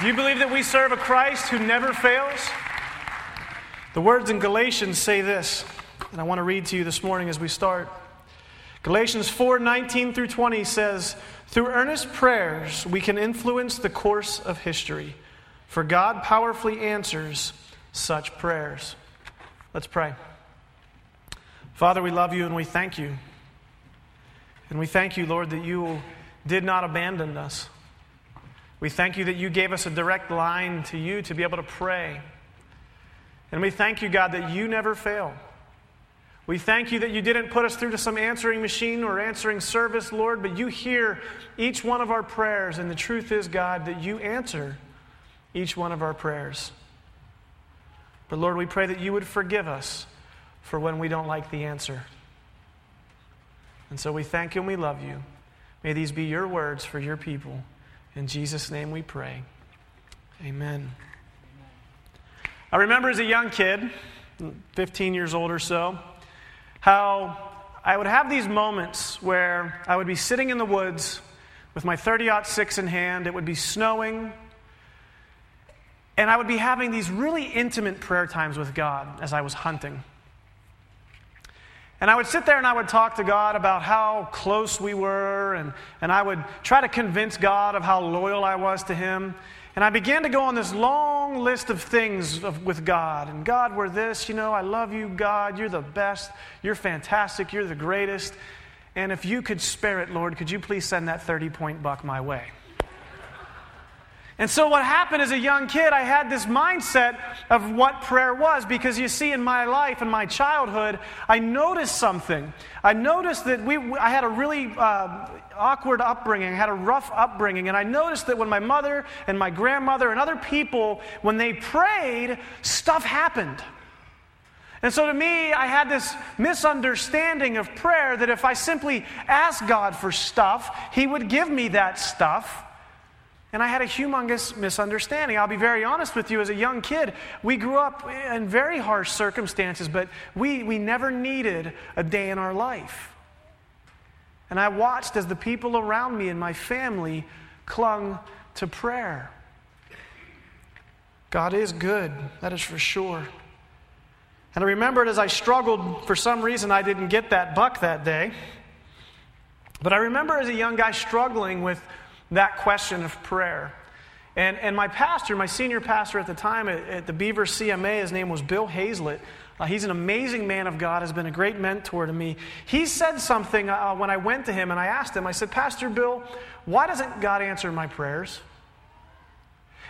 Do you believe that we serve a Christ who never fails? The words in Galatians say this, and I want to read to you this morning as we start. Galatians 4 19 through 20 says, Through earnest prayers, we can influence the course of history, for God powerfully answers such prayers. Let's pray. Father, we love you and we thank you. And we thank you, Lord, that you did not abandon us. We thank you that you gave us a direct line to you to be able to pray. And we thank you, God, that you never fail. We thank you that you didn't put us through to some answering machine or answering service, Lord, but you hear each one of our prayers. And the truth is, God, that you answer each one of our prayers. But Lord, we pray that you would forgive us for when we don't like the answer. And so we thank you and we love you. May these be your words for your people. In Jesus' name we pray. Amen. I remember as a young kid, 15 years old or so, how I would have these moments where I would be sitting in the woods with my 30 6 in hand. It would be snowing. And I would be having these really intimate prayer times with God as I was hunting. And I would sit there and I would talk to God about how close we were, and, and I would try to convince God of how loyal I was to Him. And I began to go on this long list of things of, with God. And God, we're this, you know, I love you, God, you're the best, you're fantastic, you're the greatest. And if you could spare it, Lord, could you please send that 30 point buck my way? And so, what happened as a young kid, I had this mindset of what prayer was because you see, in my life, in my childhood, I noticed something. I noticed that we, I had a really uh, awkward upbringing, I had a rough upbringing, and I noticed that when my mother and my grandmother and other people, when they prayed, stuff happened. And so to me, I had this misunderstanding of prayer that if I simply asked God for stuff, He would give me that stuff. And I had a humongous misunderstanding. I'll be very honest with you. As a young kid, we grew up in very harsh circumstances, but we, we never needed a day in our life. And I watched as the people around me and my family clung to prayer. God is good, that is for sure. And I remembered as I struggled, for some reason, I didn't get that buck that day. But I remember as a young guy struggling with that question of prayer. And, and my pastor, my senior pastor at the time at, at the Beaver CMA, his name was Bill Hazlett. Uh, he's an amazing man of God, has been a great mentor to me. He said something uh, when I went to him and I asked him, I said, Pastor Bill, why doesn't God answer my prayers?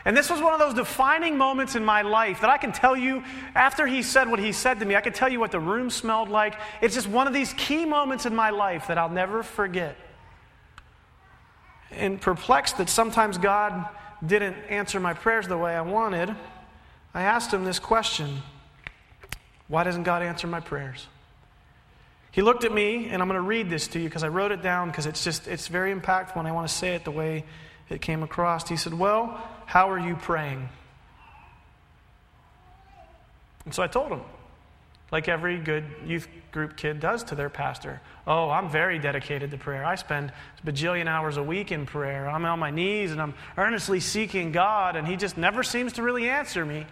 And this was one of those defining moments in my life that I can tell you, after he said what he said to me, I can tell you what the room smelled like. It's just one of these key moments in my life that I'll never forget and perplexed that sometimes God didn't answer my prayers the way I wanted, I asked him this question Why doesn't God answer my prayers? He looked at me, and I'm going to read this to you because I wrote it down because it's just, it's very impactful, and I want to say it the way it came across. He said, Well, how are you praying? And so I told him like every good youth group kid does to their pastor. Oh, I'm very dedicated to prayer. I spend bajillion hours a week in prayer. I'm on my knees and I'm earnestly seeking God, and He just never seems to really answer me.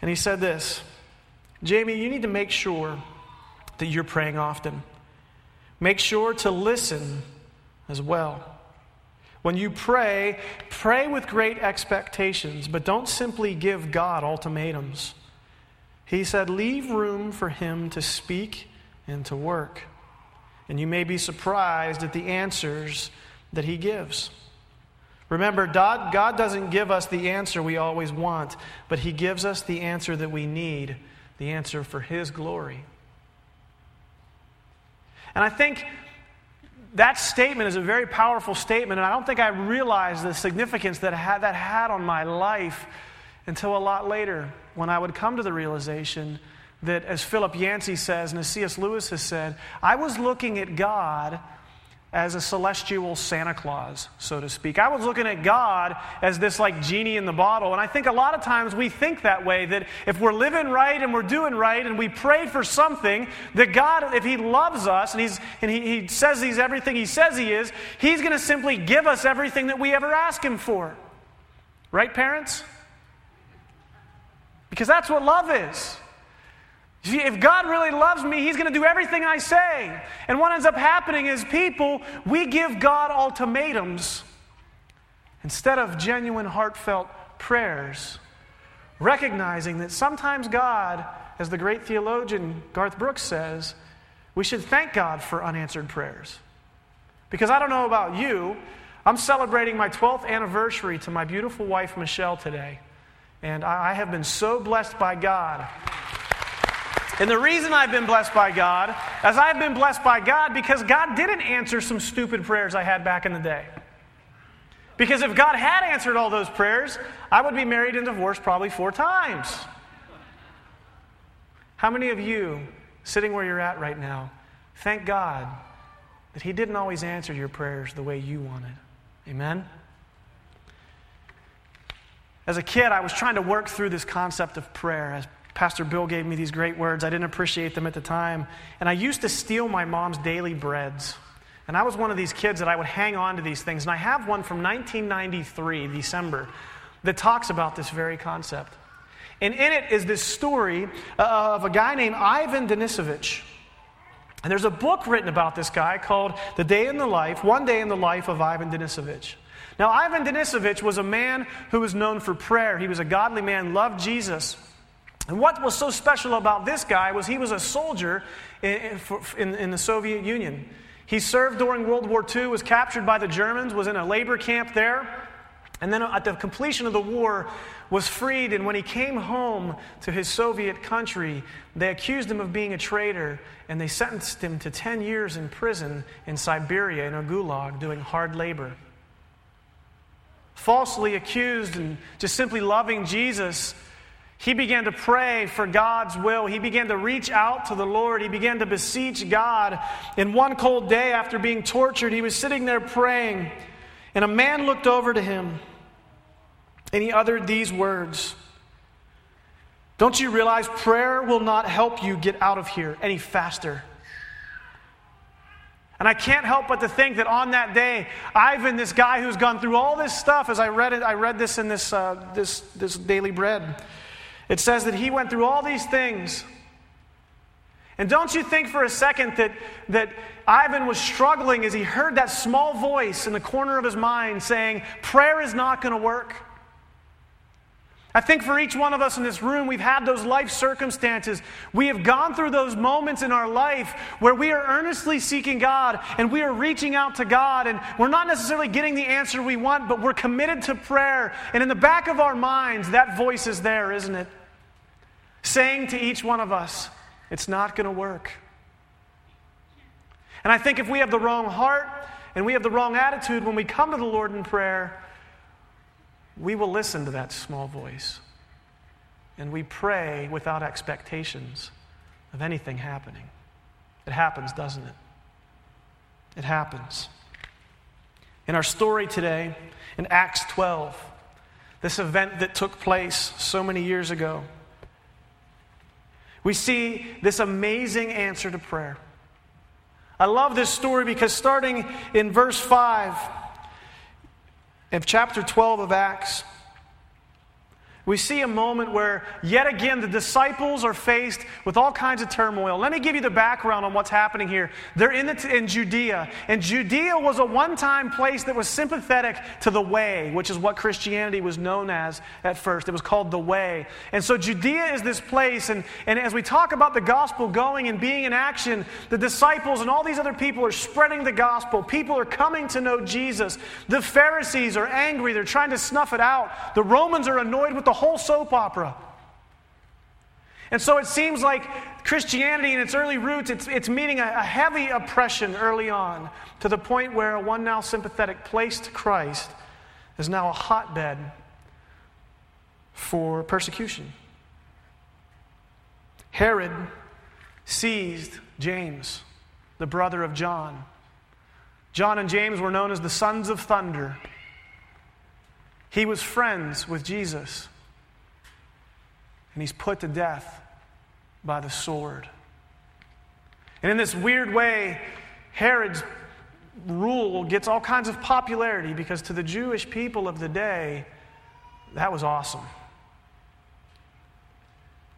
And he said this Jamie, you need to make sure that you're praying often. Make sure to listen as well. When you pray, pray with great expectations, but don't simply give God ultimatums. He said, Leave room for him to speak and to work. And you may be surprised at the answers that he gives. Remember, God, doesn't give us the answer we always want, but he gives us the answer that we need, the answer for his glory. And I think that statement is a very powerful statement, and I don't think I realized the significance that that had on my life until a lot later when I would come to the realization that, as Philip Yancey says, and as C.S. Lewis has said, I was looking at God as a celestial Santa Claus, so to speak. I was looking at God as this like genie in the bottle. And I think a lot of times we think that way that if we're living right and we're doing right and we pray for something, that God, if He loves us and, he's, and he, he says He's everything He says He is, He's going to simply give us everything that we ever ask Him for. Right, parents? Because that's what love is. If God really loves me, He's going to do everything I say. And what ends up happening is people, we give God ultimatums instead of genuine, heartfelt prayers, recognizing that sometimes God, as the great theologian Garth Brooks says, we should thank God for unanswered prayers. Because I don't know about you, I'm celebrating my 12th anniversary to my beautiful wife, Michelle, today. And I have been so blessed by God. And the reason I've been blessed by God, as I've been blessed by God, because God didn't answer some stupid prayers I had back in the day. Because if God had answered all those prayers, I would be married and divorced probably four times. How many of you, sitting where you're at right now, thank God that He didn't always answer your prayers the way you wanted? Amen? As a kid, I was trying to work through this concept of prayer. As Pastor Bill gave me these great words, I didn't appreciate them at the time. And I used to steal my mom's daily breads. And I was one of these kids that I would hang on to these things. And I have one from 1993, December, that talks about this very concept. And in it is this story uh, of a guy named Ivan Denisovich. And there's a book written about this guy called The Day in the Life, One Day in the Life of Ivan Denisovich. Now, Ivan Denisovich was a man who was known for prayer. He was a godly man, loved Jesus. And what was so special about this guy was he was a soldier in, in, in, the Soviet Union. He served during World War II, was captured by the Germans, was in a labor camp there, and then at the completion of the war was freed. And when he came home to his Soviet country, they accused him of being a traitor, and they sentenced him to 10 years in prison in Siberia in a gulag doing hard labor falsely accused and just simply loving Jesus, he began to pray for God's will. He began to reach out to the Lord. He began to beseech God. And one cold day after being tortured, he was sitting there praying, and a man looked over to him and he uttered these words Don't you realize prayer will not help you get out of here any faster? And I can't help but to think that on that day, Ivan, this guy who's gone through all this stuff, as I read it, I read this in this, uh, this, this daily bread. It says that he went through all these things. And don't you think for a second that, that Ivan was struggling as he heard that small voice in the corner of his mind saying, Prayer is not going to work. I think for each one of us in this room, we've had those life circumstances. We have gone through those moments in our life where we are earnestly seeking God and we are reaching out to God and we're not necessarily getting the answer we want, but we're committed to prayer. And in the back of our minds, that voice is there, isn't it? Saying to each one of us, it's not going to work. And I think if we have the wrong heart and we have the wrong attitude when we come to the Lord in prayer, we will listen to that small voice. And we pray without expectations of anything happening. It happens, doesn't it? It happens. In our story today, in Acts 12, this event that took place so many years ago, we see this amazing answer to prayer. I love this story because starting in verse 5, in chapter 12 of Acts, we see a moment where, yet again, the disciples are faced with all kinds of turmoil. Let me give you the background on what's happening here. They're in, the, in Judea, and Judea was a one time place that was sympathetic to the way, which is what Christianity was known as at first. It was called the way. And so Judea is this place, and, and as we talk about the gospel going and being in action, the disciples and all these other people are spreading the gospel. People are coming to know Jesus. The Pharisees are angry, they're trying to snuff it out. The Romans are annoyed with the whole soap opera. And so it seems like Christianity in its early roots, it's, it's meeting a, a heavy oppression early on to the point where a one now sympathetic place to Christ is now a hotbed for persecution. Herod seized James, the brother of John. John and James were known as the sons of thunder. He was friends with Jesus and he's put to death by the sword. And in this weird way, Herod's rule gets all kinds of popularity because to the Jewish people of the day, That was awesome.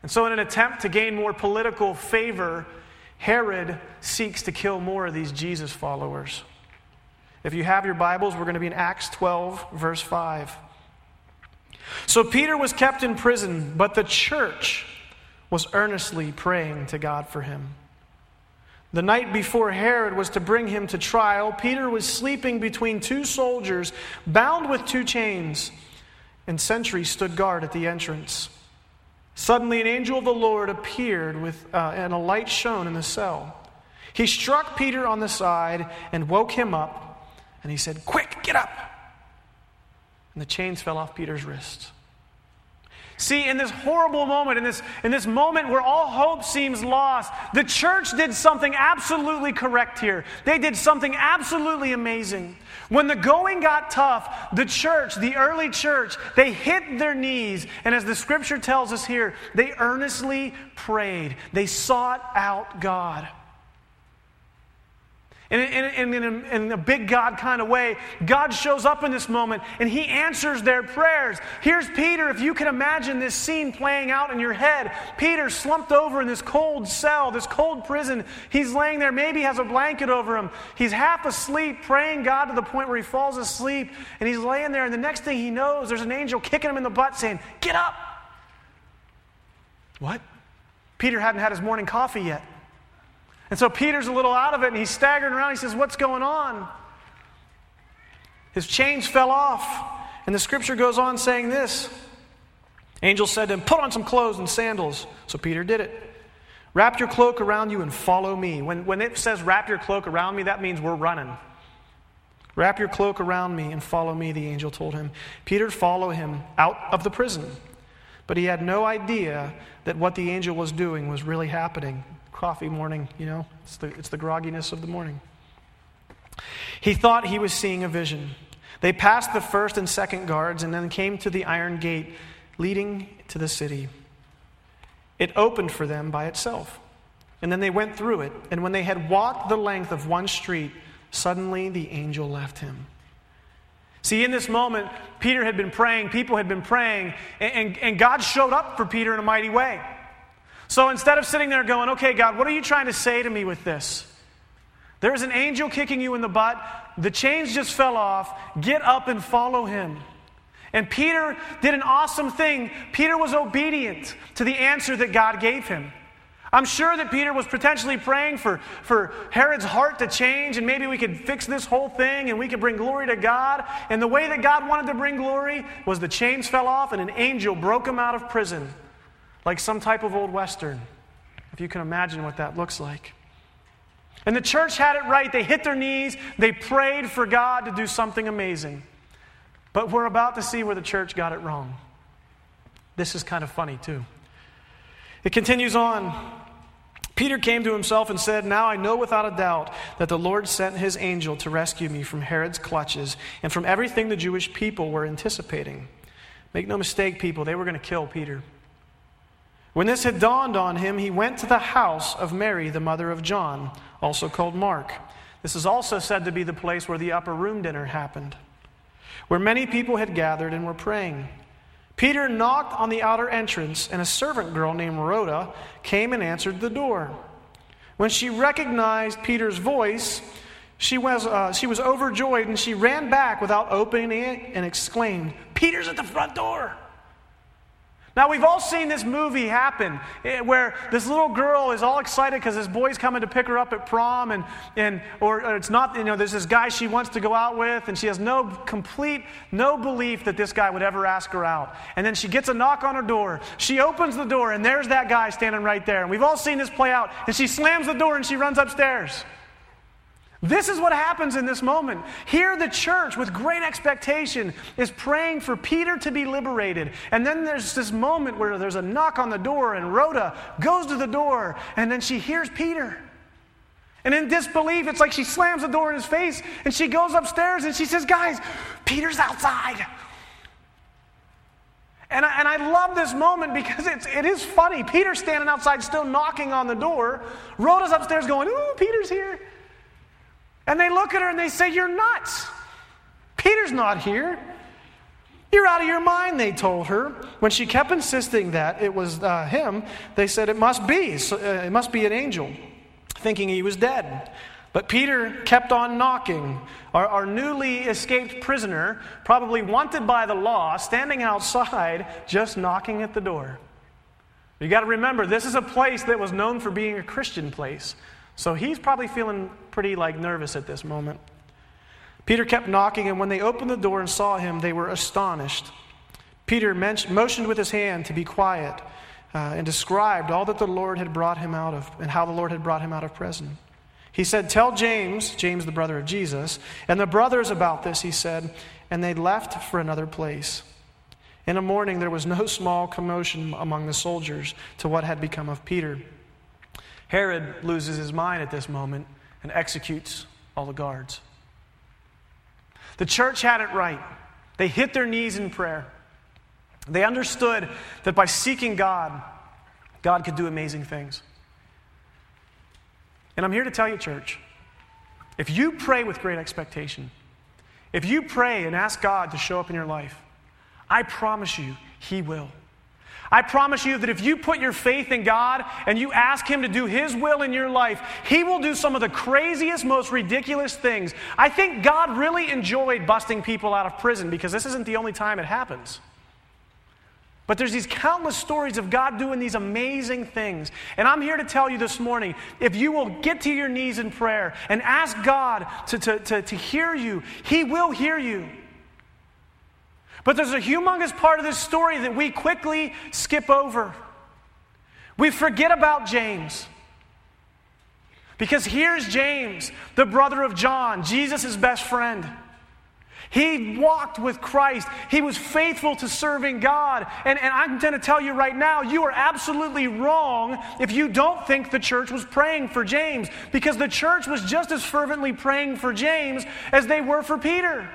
And so, in an attempt to gain more political favor, Herod seeks to kill more of these Jesus followers. If you have your Bibles, we're going to be in Acts 12, verse 5. So Peter was kept in prison, but the church was earnestly praying to God for him. The night before Herod was to bring him to trial, Peter was sleeping between two soldiers, bound with two chains, and sentries stood guard at the entrance. Suddenly, an angel of the Lord appeared, with, uh, and a light shone in the cell. He struck Peter on the side and woke him up and he said, Quick, get up. And the chains fell off Peter's wrists. See, in this horrible moment, in this, in this moment where all hope seems lost, the church did something absolutely correct here. They did something absolutely amazing. When the going got tough, the church, the early church, they hit their knees. And as the scripture tells us here, they earnestly prayed. They sought out God. In, in, in, a, in, a, big God kind of way, God shows up in this moment and he answers their prayers. Here's Peter, if you can imagine this scene playing out in your head. Peter slumped over in this cold cell, this cold prison. He's laying there, maybe has a blanket over him. He's half asleep, praying God to the point where he falls asleep. And he's laying there, and the next thing he knows, there's an angel kicking him in the butt saying, Get up! What? Peter hadn't had his morning coffee yet. And so Peter's a little out of it and he's staggering around. He says, What's going on? His chains fell off. And the scripture goes on saying this Angel said to him, Put on some clothes and sandals. So Peter did it. Wrap your cloak around you and follow me. When, when it says wrap your cloak around me, that means we're running. Wrap your cloak around me and follow me, the angel told him. Peter followed him out of the prison. But he had no idea that what the angel was doing was really happening coffee morning, you know, it's the, it's the grogginess of the morning. He thought he was seeing a vision. They passed the first and second guards and then came to the iron gate leading to the city. It opened for them by itself. And then they went through it. And when they had walked the length of one street, suddenly the angel left him. See, in this moment, Peter had been praying, people had been praying, and, and, God showed up for Peter in a mighty way. So instead of sitting there going, okay, God, what are you trying to say to me with this? There's an angel kicking you in the butt. The chains just fell off. Get up and follow him. And Peter did an awesome thing. Peter was obedient to the answer that God gave him. I'm sure that Peter was potentially praying for, for Herod's heart to change and maybe we could fix this whole thing and we could bring glory to God. And the way that God wanted to bring glory was the chains fell off and an angel broke him out of prison like some type of old Western, if you can imagine what that looks like. And the church had it right. They hit their knees, they prayed for God to do something amazing. But we're about to see where the church got it wrong. This is kind of funny, too. It continues on. Peter came to himself and said, Now I know without a doubt that the Lord sent his angel to rescue me from Herod's clutches and from everything the Jewish people were anticipating. Make no mistake, people, they were going to kill Peter. When this had dawned on him, he went to the house of Mary, the mother of John, also called Mark. This is also said to be the place where the upper room dinner happened, where many people had gathered and were praying. Peter knocked on the outer entrance, and a servant girl named Rhoda came and answered the door. When she recognized Peter's voice, she was, uh, she was overjoyed and she ran back without opening it and exclaimed, Peter's at the front door. Now, we've all seen this movie happen eh, where this little girl is all excited because this boy's coming to pick her up at prom, and, and or, or, it's not, you know, there's this guy she wants to go out with, and she has no complete, no belief that this guy would ever ask her out. And then she gets a knock on her door. She opens the door, and there's that guy standing right there. And we've all seen this play out. And she slams the door and she runs upstairs. This is what happens in this moment. Here, the church, with great expectation, is praying for Peter to be liberated. And then there's this moment where there's a knock on the door, and Rhoda goes to the door, and then she hears Peter. And in disbelief, it's like she slams the door in his face, and she goes upstairs and she says, Guys, Peter's outside. And I, and I love this moment because it's, it is funny. Peter's standing outside, still knocking on the door. Rhoda's upstairs going, Ooh, Peter's here. And they look at her and they say, You're nuts. Peter's not here. You're out of your mind, they told her. When she kept insisting that it was uh, him, they said, It must be. So, uh, it must be an angel, thinking he was dead. But Peter kept on knocking. Our, our, newly escaped prisoner, probably wanted by the law, standing outside, just knocking at the door. You got to remember, this is a place that was known for being a Christian place. So he's probably feeling pretty like nervous at this moment. Peter kept knocking, and when they opened the door and saw him, they were astonished. Peter motioned with his hand to be quiet uh, and described all that the Lord had brought him out of and how the Lord had brought him out of prison. He said, Tell James, James the brother of Jesus, and the brothers about this, he said, and they left for another place. In the morning, there was no small commotion among the soldiers to what had become of Peter. Herod loses his mind at this moment and executes all the guards. The church had it right. They hit their knees in prayer. They understood that by seeking God, God could do amazing things. And I'm here to tell you, church, if you pray with great expectation, if you pray and ask God to show up in your life, I promise you, He will. I promise you that if you put your faith in God and you ask Him to do His will in your life, He will do some of the craziest, most ridiculous things. I think God really enjoyed busting people out of prison because this isn't the only time it happens. But there's these countless stories of God doing these amazing things. And I'm here to tell you this morning if you will get to your knees in prayer and ask God to, to, to, to hear you, He will hear you. But there's a humongous part of this story that we quickly skip over. We forget about James. Because here's James, the brother of John, Jesus' best friend. He walked with Christ. He was faithful to serving God. And, and I'm going to tell you right now, you are absolutely wrong if you don't think the church was praying for James, because the church was just as fervently praying for James as they were for Peter.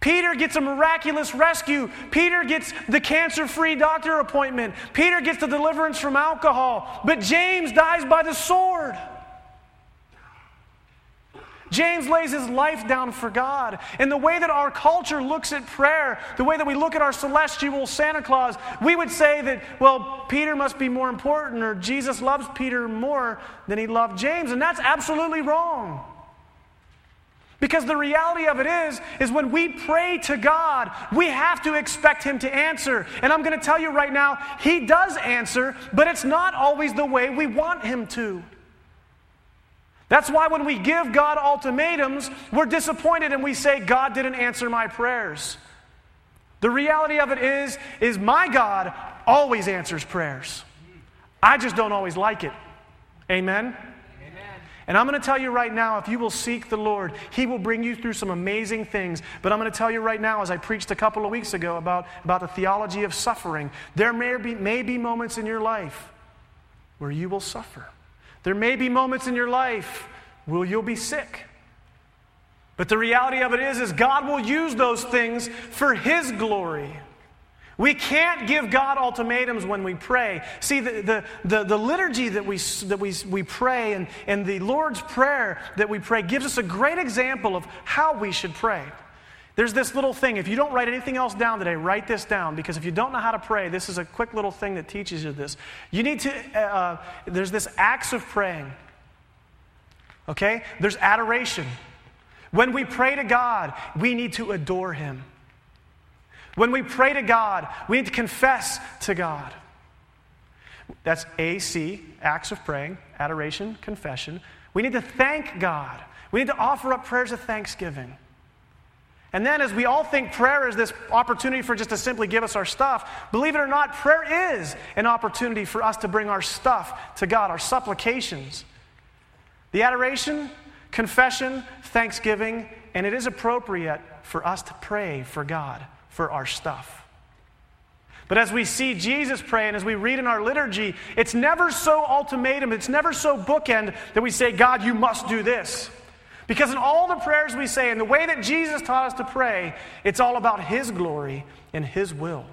Peter gets a miraculous rescue. Peter gets the cancer free doctor appointment. Peter gets the deliverance from alcohol. But James dies by the sword. James lays his life down for God. And the way that our culture looks at prayer, the way that we look at our celestial Santa Claus, we would say that, well, Peter must be more important, or Jesus loves Peter more than he loved James. And that's absolutely wrong. Because the reality of it is, is when we pray to God, we have to expect Him to answer. And I'm going to tell you right now, He does answer, but it's not always the way we want Him to. That's why when we give God ultimatums, we're disappointed and we say, God didn't answer my prayers. The reality of it is, is my God always answers prayers. I just don't always like it. Amen? And I'm going to tell you right now if you will seek the Lord, He will bring you through some amazing things. But I'm going to tell you right now, as I preached a couple of weeks ago about, about the theology of suffering, there may be, may be moments in your life where you will suffer. There may be moments in your life where you'll be sick. But the reality of it is, is God will use those things for His glory. We can't give God ultimatums when we pray. See, the, the, the, the, liturgy that, we, that we, we pray and, and the Lord's Prayer that we pray gives us a great example of how we should pray. There's this little thing. If you don't write anything else down today, write this down because if you don't know how to pray, this is a quick little thing that teaches you this. You need to, uh, uh there's this acts of praying. Okay? There's adoration. When we pray to God, we need to adore Him. When we pray to God, we need to confess to God. That's AC, acts of praying, adoration, confession. We need to thank God. We need to offer up prayers of thanksgiving. And then, as we all think prayer is this opportunity for just to simply give us our stuff, believe it or not, prayer is an opportunity for us to bring our stuff to God, our supplications. The adoration, confession, thanksgiving, and it is appropriate for us to pray for God for our stuff. But as we see Jesus pray and as we read in our liturgy, it's never so ultimatum, it's never so bookend that we say, God, you must do this. Because in all the prayers we say, and the way that Jesus taught us to pray, it's all about His glory and His will.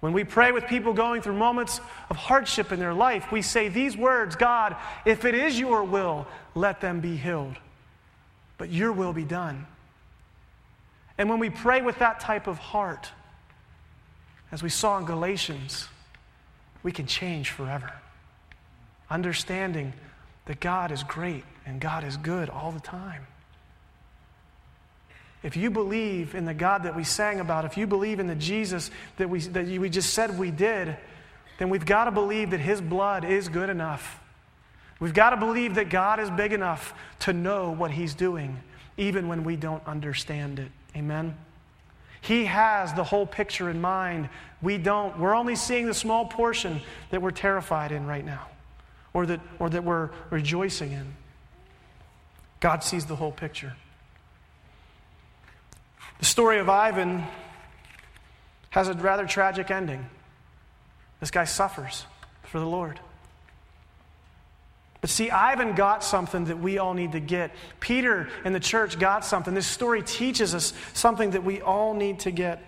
When we pray with people going through moments of hardship in their life, we say these words God, if it is your will, let them be healed. But your will be done. And when we pray with that type of heart, as we saw in Galatians, we can change forever. Understanding that God is great and God is good all the time. If you believe in the God that we sang about, if you believe in the Jesus that we, that we just said we did, then we've got to believe that His blood is good enough. We've got to believe that God is big enough to know what He's doing, even when we don't understand it. Amen? He has the whole picture in mind. We don't. We're only seeing the small portion that we're terrified in right now or that, or that we're rejoicing in. God sees the whole picture. The story of Ivan has a rather tragic ending. This guy suffers for the Lord. But see, Ivan got something that we all need to get. Peter and the church got something. This story teaches us something that we all need to get.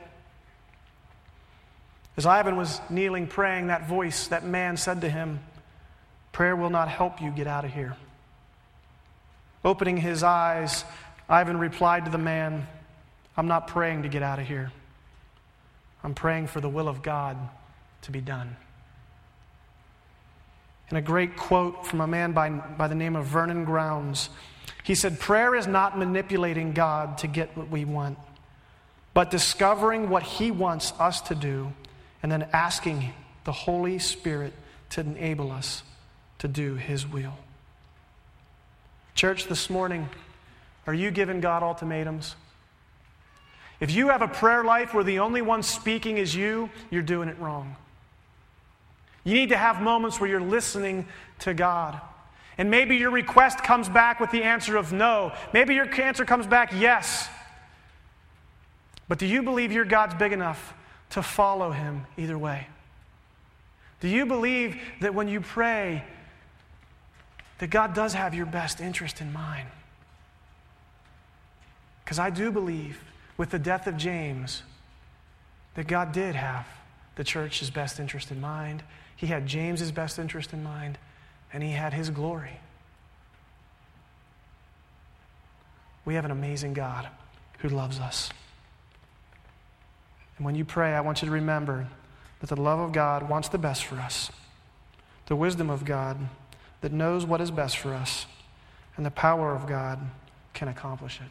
As Ivan was kneeling praying, that voice, that man said to him, Prayer will not help you get out of here. Opening his eyes, Ivan replied to the man, I'm not praying to get out of here. I'm praying for the will of God to be done. And a great quote from a man by, by the name of Vernon Grounds. He said, Prayer is not manipulating God to get what we want, but discovering what He wants us to do and then asking the Holy Spirit to enable us to do His will. Church, this morning, are you giving God ultimatums? If you have a prayer life where the only one speaking is you, you're doing it wrong. You need to have moments where you're listening to God. And maybe your request comes back with the answer of no. Maybe your answer comes back yes. But do you believe your God's big enough to follow him either way? Do you believe that when you pray, that God does have your best interest in mind? Because I do believe with the death of James that God did have the church's best interest in mind. He had James's best interest in mind, and he had his glory. We have an amazing God who loves us. And when you pray, I want you to remember that the love of God wants the best for us, the wisdom of God that knows what is best for us, and the power of God can accomplish it.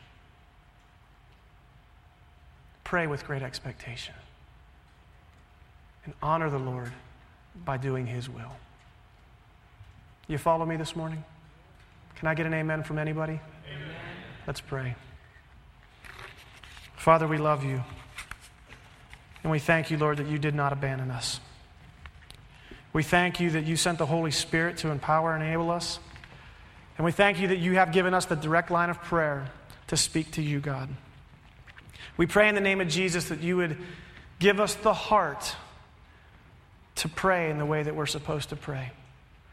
Pray with great expectation. And honor the Lord by doing His will. You follow me this morning? Can I get an amen from anybody? Amen. Let's pray. Father, we love you. And we thank you, Lord, that you did not abandon us. We thank you that you sent the Holy Spirit to empower and enable us. And we thank you that you have given us the direct line of prayer to speak to you, God. We pray in the name of Jesus that you would give us the heart to pray in the way that we're supposed to pray.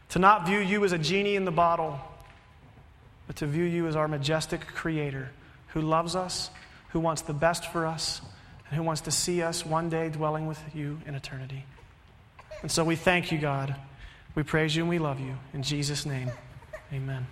To not view you as a genie in the bottle, but to view you as our majestic creator who loves us, who wants the best for us, and who wants to see us one day dwelling with you in eternity. And so we thank you, God. We praise you and we love you. In Jesus' name, amen.